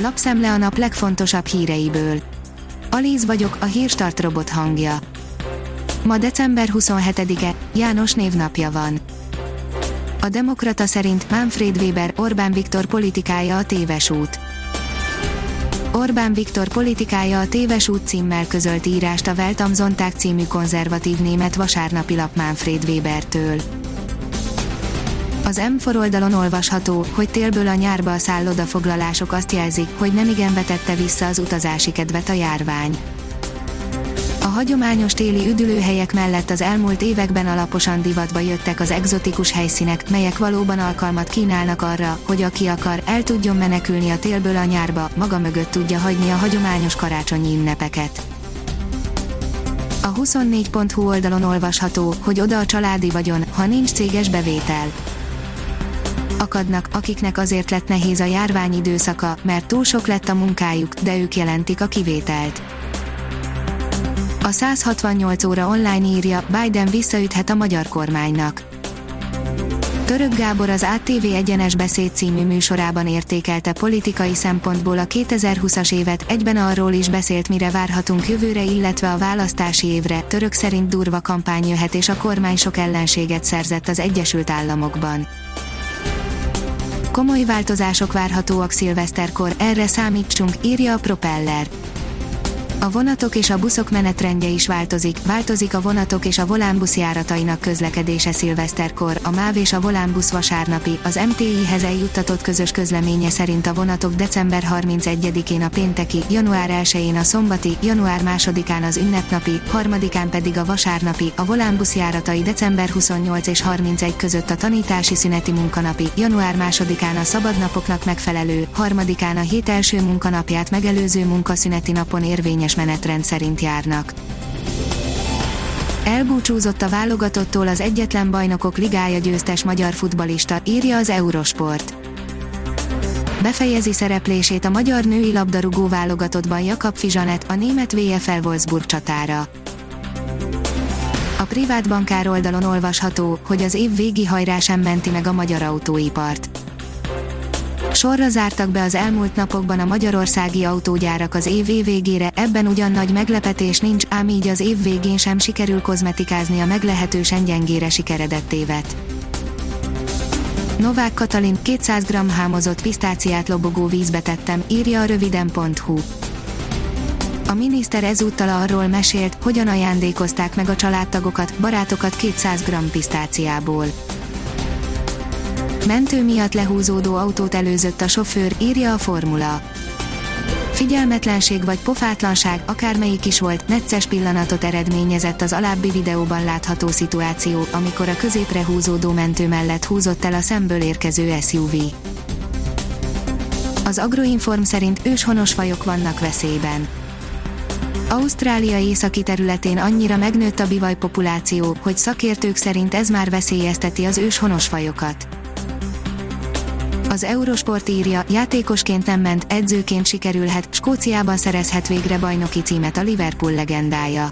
Lapszemle a nap legfontosabb híreiből. Alíz vagyok, a hírstart robot hangja. Ma december 27-e, János névnapja van. A Demokrata szerint Manfred Weber Orbán Viktor politikája a téves út. Orbán Viktor politikája a téves út címmel közölt írást a Welt am Sonntag című konzervatív német vasárnapi lap Manfred Webertől. Az M4 oldalon olvasható, hogy télből a nyárba a szállodafoglalások azt jelzik, hogy nem igen vetette vissza az utazási kedvet a járvány. A hagyományos téli üdülőhelyek mellett az elmúlt években alaposan divatba jöttek az egzotikus helyszínek, melyek valóban alkalmat kínálnak arra, hogy aki akar, el tudjon menekülni a télből a nyárba, maga mögött tudja hagyni a hagyományos karácsonyi ünnepeket. A 24.hu oldalon olvasható, hogy oda a családi vagyon, ha nincs céges bevétel akadnak, akiknek azért lett nehéz a járvány időszaka, mert túl sok lett a munkájuk, de ők jelentik a kivételt. A 168 óra online írja, Biden visszaüthet a magyar kormánynak. Török Gábor az ATV Egyenes Beszéd című műsorában értékelte politikai szempontból a 2020-as évet, egyben arról is beszélt mire várhatunk jövőre illetve a választási évre, török szerint durva kampány jöhet és a kormány sok ellenséget szerzett az Egyesült Államokban. Komoly változások várhatóak szilveszterkor, erre számítsunk, írja a Propeller. A vonatok és a buszok menetrendje is változik, változik a vonatok és a volánbusz járatainak közlekedése szilveszterkor, a MÁV és a volánbusz vasárnapi, az MTI-hez eljuttatott közös közleménye szerint a vonatok december 31-én a pénteki, január 1-én a szombati, január 2-án az ünnepnapi, harmadikán pedig a vasárnapi, a volánbusz járatai december 28 és 31 között a tanítási szüneti munkanapi, január 2-án a szabadnapoknak megfelelő, harmadikán a hét első munkanapját megelőző munkaszüneti napon érvényes érvényes menetrend szerint járnak. Elbúcsúzott a válogatottól az egyetlen bajnokok ligája győztes magyar futbalista, írja az Eurosport. Befejezi szereplését a magyar női labdarúgó válogatottban Jakab Fizsanet, a német VFL Wolfsburg csatára. A privát bankár oldalon olvasható, hogy az év végi hajrá sem menti meg a magyar autóipart. Sorra zártak be az elmúlt napokban a magyarországi autógyárak az év végére, ebben ugyan nagy meglepetés nincs, ám így az év végén sem sikerül kozmetikázni a meglehetősen gyengére sikeredett évet. Novák Katalin 200 g hámozott pisztáciát lobogó vízbe tettem, írja a röviden.hu. A miniszter ezúttal arról mesélt, hogyan ajándékozták meg a családtagokat, barátokat 200 g pisztáciából. Mentő miatt lehúzódó autót előzött a sofőr, írja a formula. Figyelmetlenség vagy pofátlanság, akármelyik is volt, necces pillanatot eredményezett az alábbi videóban látható szituáció, amikor a középre húzódó mentő mellett húzott el a szemből érkező SUV. Az Agroinform szerint őshonos fajok vannak veszélyben. Ausztrália északi területén annyira megnőtt a bivaj populáció, hogy szakértők szerint ez már veszélyezteti az őshonos fajokat. Az Eurosport írja, játékosként nem ment, edzőként sikerülhet, Skóciában szerezhet végre bajnoki címet a Liverpool legendája.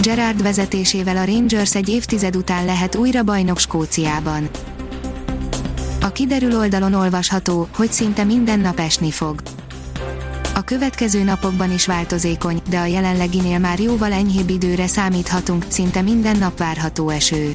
Gerard vezetésével a Rangers egy évtized után lehet újra bajnok Skóciában. A kiderül oldalon olvasható, hogy szinte minden nap esni fog. A következő napokban is változékony, de a jelenleginél már jóval enyhébb időre számíthatunk, szinte minden nap várható eső.